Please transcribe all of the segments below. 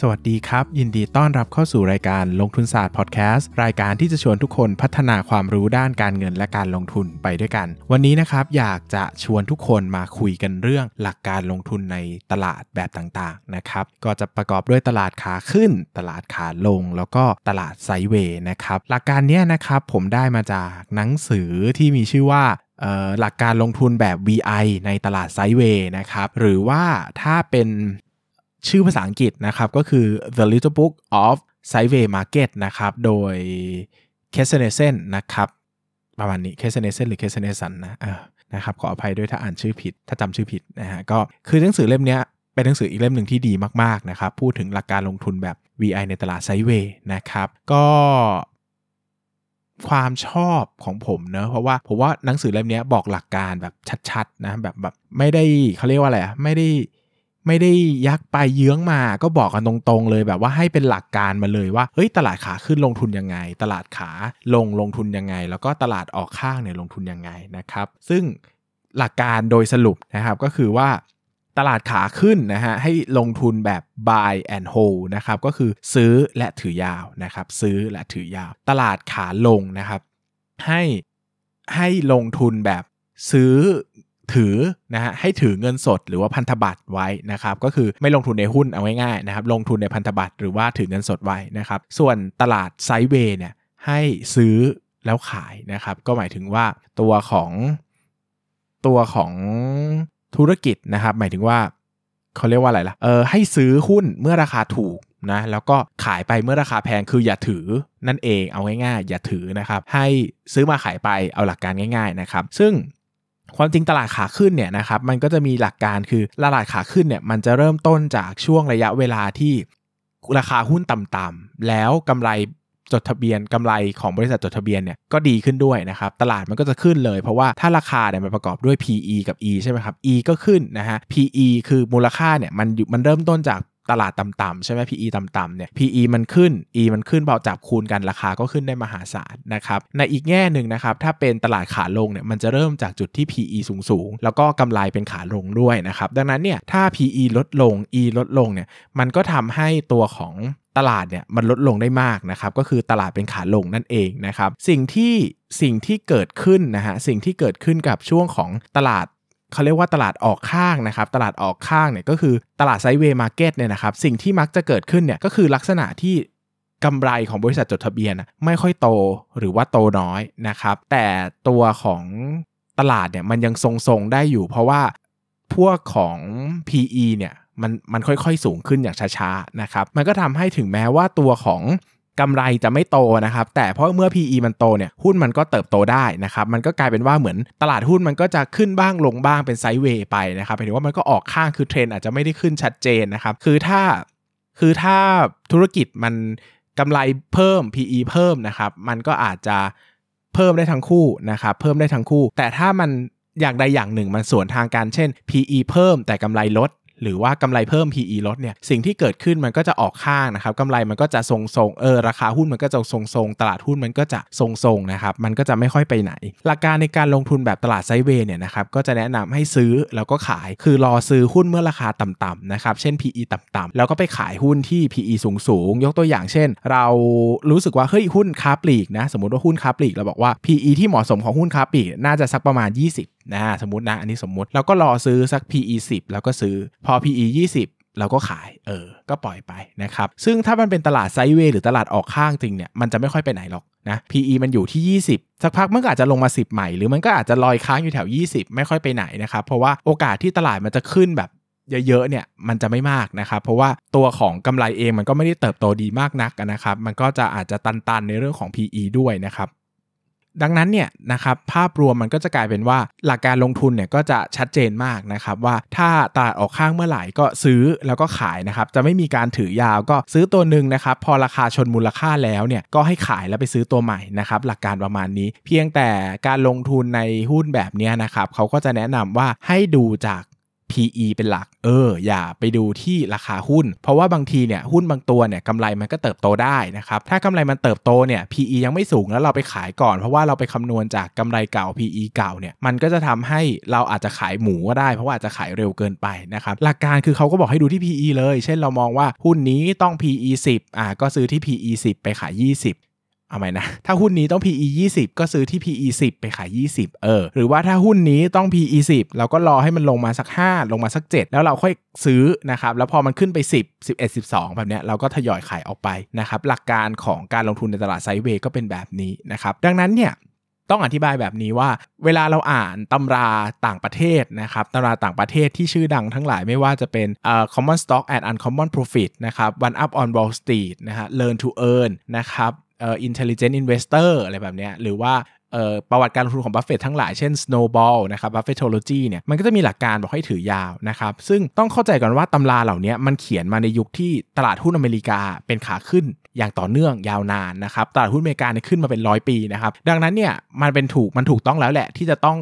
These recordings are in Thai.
สวัสดีครับ ยินดีต้อนรับเข้าสู่รายการลงทุนศาสตร์พอดแคสต์รายการที่จะชวนทุกคนพัฒนาความรู้ด้านการเงินและการลงทุนไปด้วยกัน วันนี้นะครับอยากจะชวนทุกคนมาคุยกันเรื่องหลักการลงทุนในตลาดแบบต่างๆนะครับก็จะประกอบด้วยตลาดขาขึ้น ตลาดขาลง แล้วก็ตลาดไซเวย์นะครับหลักการนี้นะครับผมได้มาจากหนังสือที่มีชื่อว่าหลักการลงทุนแบบ VI ในตลาดไซเวย์นะครับ หรือว่าถ้าเป็น ชื่อภาษาอังกฤษนะครับ ก็คือ The Little Book of Sideway Market นะครับ โดย k e s s e n e s e n นะครับ ประมาณนี้ k e s s e n e s e n หรือ k e s s e n e s e n นะนะครับขออภัยด้วยถ้าอ่านชื่อผิด ถ้าจำชื่อผิดนะฮะก็คือหนังสือเล่มนี้เป็นหนังสืออีกเล่มหนึ่งที่ดีมาก ๆ นะครับ พูดถึงหลักการลงทุนแบบ VI ในตลาดไซเวย์นะครับ ก็ความชอบของผมเนอะเพราะว่าผมว่าหนังสือเล่มนี้บอกหลักการแบบชัดๆนะแบบแบบไม่ได้เขาเรียกว่าอะไรอะไม่ได้ ไม่ได้ยักไปเยื้องมาก็บอกกันตรงๆ เลยแบบว่าให้เป็นหลักการมาเลยว่าเฮ้ยตลาดขาขึ้นลงทุนยังไง ตลาดขาลงลงทุนยังไง แล้วก็ตลาดออกข้างเนี่ยลงทุนยังไงนะครับ ซึ่งหลักการโดยสรุปนะครับก็คือว่าตลาดขาขึ้นนะฮะให้ลงทุนแบบ buy and hold นะครับก็คือซื้อและถือยาวนะครับซื้อและถือยาว ตลาดขาลงนะครับให้ให้ลงทุนแบบซื้อ ถือนะฮะให้ถือเงินสดหรือว่าพันธบัตรไว้นะครับก็คือไม่ลงทุนในหุ้นเอาง่ายๆนะครับลงทุนในพันธบัตรหรือว่าถือเงินสดไว้นะครับส่วนตลาดไซด์เวย์เนี่ยให้ซื้อแล้วขายนะครับก็หมายถึงว่าตัวของตัวของธุรกิจนะครับหมายถึงว่าเขาเรียกว่าอะไรล่ะเออให้ซื้อหุ้นเมื่อราคาถูกนะแล้วก็ขายไปเมื่อราคาแพงคืออย่าถือนั่นเองเอาง่ายๆ อย่าถือนะครับให้ซื้อมาขายไปเอาหลักการง่าย ๆนะครับ ซึ่ง ความจริงตลาดขาขึ้นเนี่ยนะครับมันก็จะมีหลักการคือตลาดขาขึ้นเนี่ยมันจะเริ่มต้นจากช่วงระยะเวลาที่ราคาหุ้นต่ำๆแล้วกำไรจดทะเบียนกำไรของบริษัทจดทะเบียนเนี่ยก็ดีขึ้นด้วยนะครับตลาดมันก็จะขึ้นเลยเพราะว่าถ้าราคาเนี่ยมันประกอบด้วย PE กับ E ใช่ไหมครับ E ก็ขึ้นนะฮะ PE คือมูลค่าเนี่ยมันมันเริ่มต้นจาก ตลาดต่ำๆใช่ไหม PE ต่ำๆเนี่ย PE มันขึ้น E มันขึ้นพอจับคูณกันราคาก็ขึ้นได้มหาศาลนะครับ ในอีกแง่หนึ่งนะครับ ถ้าเป็นตลาดขาลงเนี่ย มันจะเริ่มจากจุดที่ PE สูงๆ แล้วก็กำไรเป็นขาลงด้วยนะครับ ดังนั้นเนี่ย ถ้า PE ลดลง E ลดลงเนี่ย มันก็ทำให้ตัวของตลาดเนี่ยมันลดลงได้มากนะครับ ก็คือตลาดเป็นขาลงนั่นเองนะครับ สิ่งที่สิ่งที่เกิดขึ้นนะฮะสิ่งที่เกิดขึ้นกับช่วงของตลาด เขาเรียกว่าตลาดออกข้างนะครับ ตลาดออกข้างเนี่ยก็คือตลาด sideways market เนี่ยนะครับ สิ่งที่มักจะเกิดขึ้นเนี่ยก็คือลักษณะที่กำไรของบริษัทจดทะเบียนไม่ค่อยโตหรือว่าโตน้อยนะครับ แต่ตัวของตลาดเนี่ยมันยังทรงๆได้อยู่ เพราะว่าพวกของ PE เนี่ยมันมันค่อยๆสูงขึ้นอย่างช้าๆนะครับ มันก็ทำให้ถึงแม้ว่าตัวของ กำไรจะไม่โตนะครับ แต่เพราะเมื่อ PE มันโตเนี่ยหุ้นมันก็เติบโตได้นะครับ มันก็กลายเป็นว่าเหมือนตลาดหุ้นมันก็จะขึ้นบ้างลงบ้างเป็นไซด์เวย์ไปนะครับหมายถึงว่ามันก็ออกข้างคือเทรนอาจจะไม่ได้ขึ้นชัดเจนนะครับ คือถ้าคือถ้าธุรกิจมันกำไรเพิ่ม PE เพิ่มนะครับ มันก็อาจจะเพิ่มได้ทั้งคู่นะครับเพิ่มได้ทั้งคู่ แต่ถ้ามันอย่างใดอย่างหนึ่งมันส่วนทางกันเช่น PE เพิ่มแต่กำไรลด หรือว่ากำไรเพิ่ม PE ลดเนี่ยสิ่งที่เกิดขึ้นมันก็จะออกข้างนะครับกำไรมันก็จะทรงๆเออราคาหุ้นมันก็จะทรงๆตลาดหุ้นมันก็จะทรงๆนะครับมันก็จะไม่ค่อยไปไหน หลักการในการลงทุนแบบตลาดไซด์เวย์เนี่ยนะครับก็จะแนะนำให้ซื้อแล้วก็ขาย คือรอซื้อหุ้นเมื่อราคาต่ำๆนะครับเช่น PE ต่ำๆแล้วก็ไปขายหุ้นที่ PE สูงๆยกตัวอย่างเช่น เรารู้สึกว่าเฮ้ยหุ้นค้าปลีกนะสมมติว่าหุ้นค้าปลีกเราบอกว่า PE ที่เหมาะสมของหุ้นค้าปลีกน่าจะสักประมาณ 20นะสมมตินะอันนี้สมมติแล้วก็รอซื้อสัก PE 10แล้วก็ซื้อพอ PE 20เราก็ขาย เออ ก็ปล่อยไปนะครับ ซึ่งถ้ามันเป็นตลาดไซด์เวย์หรือตลาดออกข้างจริงเนี่ย มันจะไม่ค่อยไปไหนหรอกนะ PE มันอยู่ที่ 20 สักพักมันก็อาจจะลงมา 10 ใหม่ หรือมันก็อาจจะลอยค้างอยู่แถว 20 ไม่ค่อยไปไหนนะครับ เพราะว่าโอกาสที่ตลาดมันจะขึ้นแบบเยอะๆเนี่ยมันจะไม่มากนะครับ เพราะว่าตัวของกำไรเองมันก็ไม่ได้เติบโตดีมากนักนะครับ มันก็จะอาจจะตันๆในเรื่องของ PE ด้วยนะครับ ดังนั้นเนี่ยนะครับภาพรวมมันก็จะกลายเป็นว่าหลักการลงทุนเนี่ยก็จะชัดเจนมากนะครับว่าถ้าตลาดออกข้างเมื่อไหร่ก็ซื้อแล้วก็ขายนะครับจะไม่มีการถือยาวก็ซื้อตัวหนึ่งนะครับพอราคาชนมูลค่าแล้วเนี่ยก็ให้ขายแล้วไปซื้อตัวใหม่นะครับหลักการประมาณนี้ เพียงแต่การลงทุนในหุ้นแบบนี้นะครับเขาก็จะแนะนำว่าให้ดูจาก PE เป็นหลัก เออ อย่าไปดูที่ราคาหุ้น เพราะว่าบางทีเนี่ยหุ้นบางตัวเนี่ยกำไรมันก็เติบโตได้นะครับ ถ้ากำไรมันเติบโตเนี่ย PE ยังไม่สูงแล้วเราไปขายก่อน เพราะว่าเราไปคำนวณจากกำไรเก่า PE เก่าเนี่ยมันก็จะทำให้เราอาจจะขายหมูก็ได้ เพราะว่าอาจจะขายเร็วเกินไปนะครับหลักการคือเขาก็บอกให้ดูที่ PE เลย เช่นเรามองว่าหุ้นนี้ต้อง PE 10อ่าก็ซื้อที่ PE 10 ไปขาย 20 เอาไหมนะ ถ้าหุ้นนี้ต้อง PE 20 ก็ซื้อที่ PE 10 ไปขาย 20 เออ หรือว่าถ้าหุ้นนี้ต้อง PE 10 เราก็รอให้มันลงมาสัก 5 ลงมาสัก 7 แล้วเราค่อยซื้อนะครับ แล้วพอมันขึ้นไป 10 11 12 แบบเนี้ยเราก็ทยอยขายออกไปนะครับ หลักการของการลงทุนในตลาดไซด์เวย์ก็เป็นแบบนี้นะครับ ดังนั้นเนี่ยต้องอธิบายแบบนี้ว่า เวลาเราอ่านตำราต่างประเทศนะครับตำราต่างประเทศที่ชื่อดังทั้งหลายไม่ว่าจะเป็น uh, common stock and uncommon profit นะครับ one up on wall street นะฮะ learn to earn นะครับ เอ่อ intelligent investor อะไรแบบเนี้ยหรือว่าเอ่อประวัติการลงทุนของบัฟเฟตทั้งหลายเช่น snowball นะครับ buffettology เนี่ยมันก็จะมีหลักการบอกให้ถือยาวนะครับซึ่งต้องเข้าใจก่อนว่าตำราเหล่านี้มันเขียนมาในยุคที่ตลาดหุ้นอเมริกาเป็นขาขึ้นอย่างต่อเนื่องยาวนานนะครับตลาดหุ้นอเมริกาเนี่ยขึ้นมาเป็นร้อยปีนะครับดังนั้นเนี่ยมันเป็นถูกมันถูกต้องแล้วแหละที่จะต้อง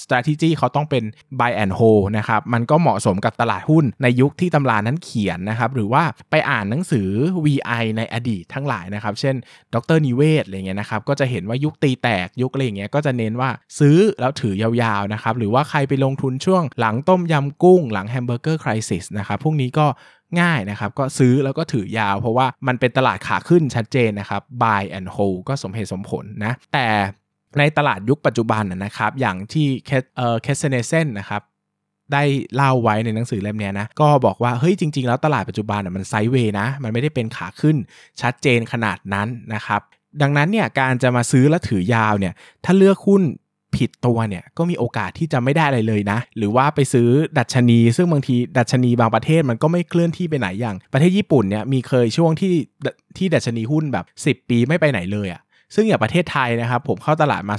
strategy เขาต้องเป็น buy and hold นะครับ มันก็เหมาะสมกับตลาดหุ้นในยุคที่ตำรานั้นเขียนนะครับ หรือว่าไปอ่านหนังสือ VI ในอดีตทั้งหลายนะครับ เช่น ดร.นิเวศน์อะไรเงี้ยนะครับ ก็จะเห็นว่ายุคตีแตกยุคอะไรเงี้ย ก็จะเน้นว่าซื้อแล้วถือยาวๆนะครับ หรือว่าใครไปลงทุนช่วงหลังต้มยำกุ้ง หลัง hamburger crisis นะครับ พวกนี้ก็ง่ายนะครับ ก็ซื้อแล้วก็ถือยาว เพราะว่ามันเป็นตลาดขาขึ้นชัดเจนนะครับ buy and hold ก็สมเหตุสมผลนะ แต่ ในตลาดยุคปัจจุบันนะครับ อย่างที่เคเอ่อเคสเนเซนนะครับได้เล่าไว้ในหนังสือเล่มนี้นะ ก็บอกว่า เฮ้ยจริง ๆ แล้วตลาดปัจจุบันมันไซด์เวย์นะ มันไม่ได้เป็นขาขึ้นชัดเจนขนาดนั้นนะครับ ดังนั้นเนี่ยการจะมาซื้อและถือยาวเนี่ยถ้าเลือกหุ้นผิดตัวเนี่ยก็มีโอกาสที่จะไม่ได้อะไรเลยนะ หรือว่าไปซื้อดัชนี ซึ่งบางทีดัชนีบางประเทศมันก็ไม่เคลื่อนที่ไปไหนอย่าง ประเทศญี่ปุ่นเนี่ยมีเคยช่วงที่ที่ดัชนีหุ้นแบบ 10 ปีไม่ไปไหนเลยอะ่ะ ซึ่งอย่างประเทศไทยนะครับผมเข้าตลาดมา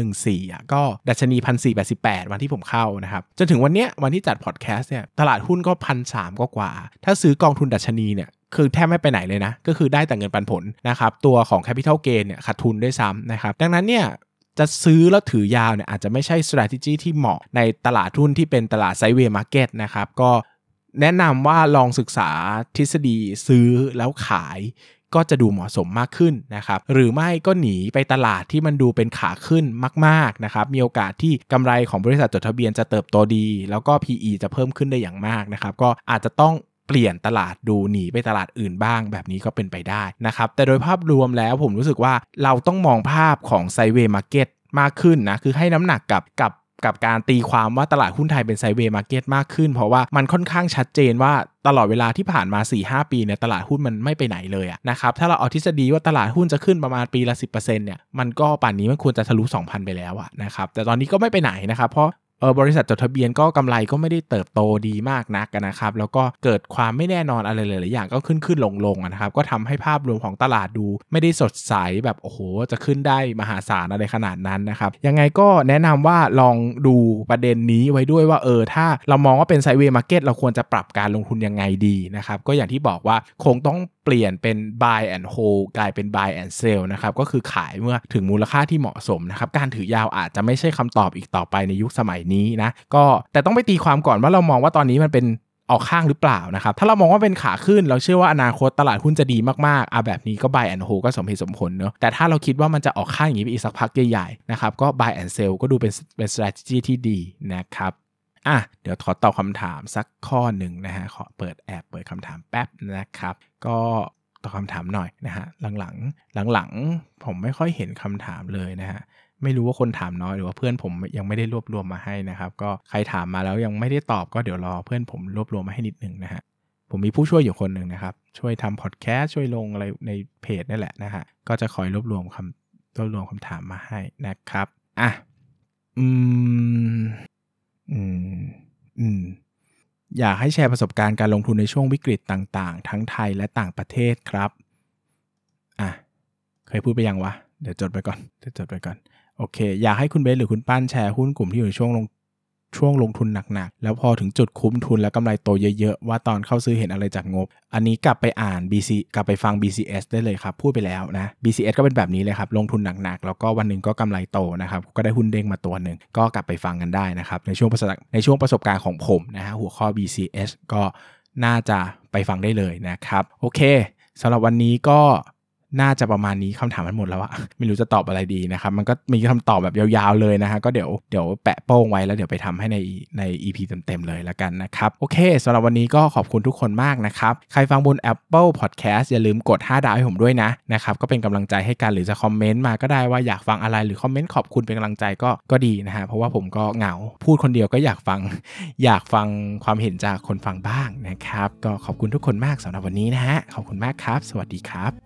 2014อะก็ดัชนี1,488 วันที่ผมเข้านะครับจนถึงวันเนี้ยวันที่จัดพอดแคสต์เนี่ยตลาดหุ้นก็พันสามก็กว่า ถ้าซื้อกองทุนดัชนีเนี่ยคือแทบไม่ไปไหนเลยนะ ก็คือได้แต่เงินปันผลนะครับ ตัวของ Capital Gain เนี่ยขาดทุนด้วยซ้ำนะครับ ดังนั้นเนี่ยจะซื้อแล้วถือยาวเนี่ยอาจจะไม่ใช่ strategy ที่เหมาะในตลาดหุ้นที่เป็นตลาด sideways market นะครับ ก็แนะนำว่าลองศึกษาทฤษฎีซื้อแล้วขาย ก็จะดูเหมาะสมมากขึ้นนะครับหรือไม่ก็หนีไปตลาดที่มันดูเป็นขาขึ้นมากๆนะครับมีโอกาสที่กำไรของบริษัทจดทะเบียนจะเติบโตดี แล้วก็ PE จะเพิ่มขึ้นได้อย่างมากนะครับก็อาจจะต้องเปลี่ยนตลาดดูหนีไปตลาดอื่นบ้าง แบบนี้ก็เป็นไปได้นะครับแต่โดยภาพรวมแล้วผมรู้สึกว่าเราต้องมองภาพของ sideways market มากขึ้นนะคือให้น้ำหนักกับกับ กับการตีความว่าตลาดหุ้นไทยเป็น sideways market มากขึ้น เพราะว่ามันค่อนข้างชัดเจนว่าตลอดเวลาที่ผ่านมา 4-5 ปีเนี่ยตลาดหุ้นมันไม่ไปไหนเลยนะครับถ้าเราเอาทฤษฎีว่าตลาดหุ้นจะขึ้นประมาณปีละ 10%เนี่ยมันก็ป่านนี้มันควรจะทะลุ 2,000 ไปแล้วอะนะครับแต่ตอนนี้ก็ไม่ไปไหนนะครับเพราะ เออบริษัทจดทะเบียนก็กำไรก็ไม่ได้เติบโตดีมากนักนะครับ แล้วก็เกิดความไม่แน่นอนอะไรหลายๆอย่างก็ขึ้นขึ้นลงลงนะครับ ก็ทำให้ภาพรวมของตลาดดู ไม่ได้สดใสแบบโอ้โหจะขึ้นได้มหาศาลอะไรขนาดนั้นนะครับ ยังไงก็แนะนำว่าลองดูประเด็นนี้ไว้ด้วยว่าเออถ้าเรามองว่าเป็นไซเวย์มาร์เก็ตเราควรจะปรับการลงทุนยังไงดีนะครับ ก็อย่างที่บอกว่าคงต้อง เปลี่ยนเป็น buy and hold กลายเป็น buy and sell นะครับก็คือขายเมื่อถึงมูลค่าที่เหมาะสมนะครับการถือยาวอาจจะไม่ใช่คำตอบอีกต่อไปในยุคสมัยนี้นะก็แต่ต้องไปตีความก่อนว่าเรามองว่าตอนนี้มันเป็นออกข้างหรือเปล่านะครับ ถ้าเรามองว่าเป็นขาขึ้น เราเชื่อว่าอนาคตตลาดหุ้นจะดีมากๆอะแบบนี้ก็ buy and hold ก็สมเหตุสมผลเนอะแต่ถ้าเราคิดว่ามันจะออกข้างอย่างนี้ไปอีกสักพักใหญ่ๆนะครับ ก็ buy and sell ก็ดูเป็นเป็น strategy ที่ดีนะครับ อะเดี๋ยวขอตอบคำถามสักข้อหนึ่งนะฮะขอเปิดแอบเปิดคำถามแป๊บนะครับ ก็ตอบคำถามหน่อยนะฮะหลังๆหลังๆผมไม่ค่อยเห็นคำถามเลยนะฮะไม่รู้ว่าคนถามน้อยหรือว่าเพื่อนผมยังไม่ได้รวบรวมมาให้นะครับ ก็ใครถามมาแล้วยังไม่ได้ตอบก็เดี๋ยวรอเพื่อนผมรวบรวมมาให้นิดนึงนะฮะผมมีผู้ช่วยอยู่คนหนึ่งนะครับ ช่วยทำพอดแคสต์ช่วยลงอะไรในเพจนี่แหละนะฮะก็จะคอยรวบรวมคำรวบรวมคำถามมาให้นะครับอะอืม อืมอืมอยากให้แชร์ประสบการณ์การลงทุนในช่วงวิกฤตต่างๆ ทั้งไทยและต่างประเทศครับ อะ เคยพูดไปยังวะ เดี๋ยวจดไปก่อน เดี๋ยวจดไปก่อน โอเค อยากให้คุณเบสหรือคุณปั้นแชร์หุ้นกลุ่มที่อยู่ในช่วงลง ช่วงลงทุนหนักๆ แล้วพอถึงจุดคุ้มทุนแล้วกำไรโตเยอะๆ ว่าตอนเข้าซื้อเห็นอะไรจากงบ อันนี้กลับไปอ่าน BC กลับไปฟัง BCS ได้เลยครับ พูดไปแล้วนะ BCS ก็เป็นแบบนี้เลยครับ ลงทุนหนักๆ แล้วก็วันหนึ่งก็กำไรโตนะครับ ก็ได้หุ้นเด้งมาตัวหนึ่ง ก็กลับไปฟังกันได้นะครับ ในช่วงประสบในช่วงประสบการณ์ของผมนะฮะหัวข้อ BCS ก็น่าจะไปฟังได้เลยนะครับ โอเคสำหรับวันนี้ก็ น่าจะประมาณนี้คำถามมันหมดแล้วอะไม่รู้จะตอบอะไรดีนะครับ มันก็มีคำตอบแบบยาวๆเลยนะฮะก็เดี๋ยวเดี๋ยวแปะโป้งไว้แล้วเดี๋ยวไปทำให้ในใน EP เต็มๆเลยแล้วกันนะครับ โอเคสำหรับวันนี้ก็ขอบคุณทุกคนมากนะครับ ใครฟังบน Apple Podcast อย่าลืมกด 5 ดาวให้ผมด้วยนะนะครับก็เป็นกำลังใจให้กันหรือจะคอมเมนต์มาก็ได้ว่าอยากฟังอะไรหรือคอมเมนต์ขอบคุณเป็นกำลังใจก็ก็ดีนะฮะเพราะว่าผมก็เหงาพูดคนเดียวก็อยากฟัง อยากฟังความเห็นจากคนฟังบ้างนะครับ ก็ขอบคุณทุกคนมากสำหรับวันนี้นะฮะขอบคุณมากครับ สวัสดีครับ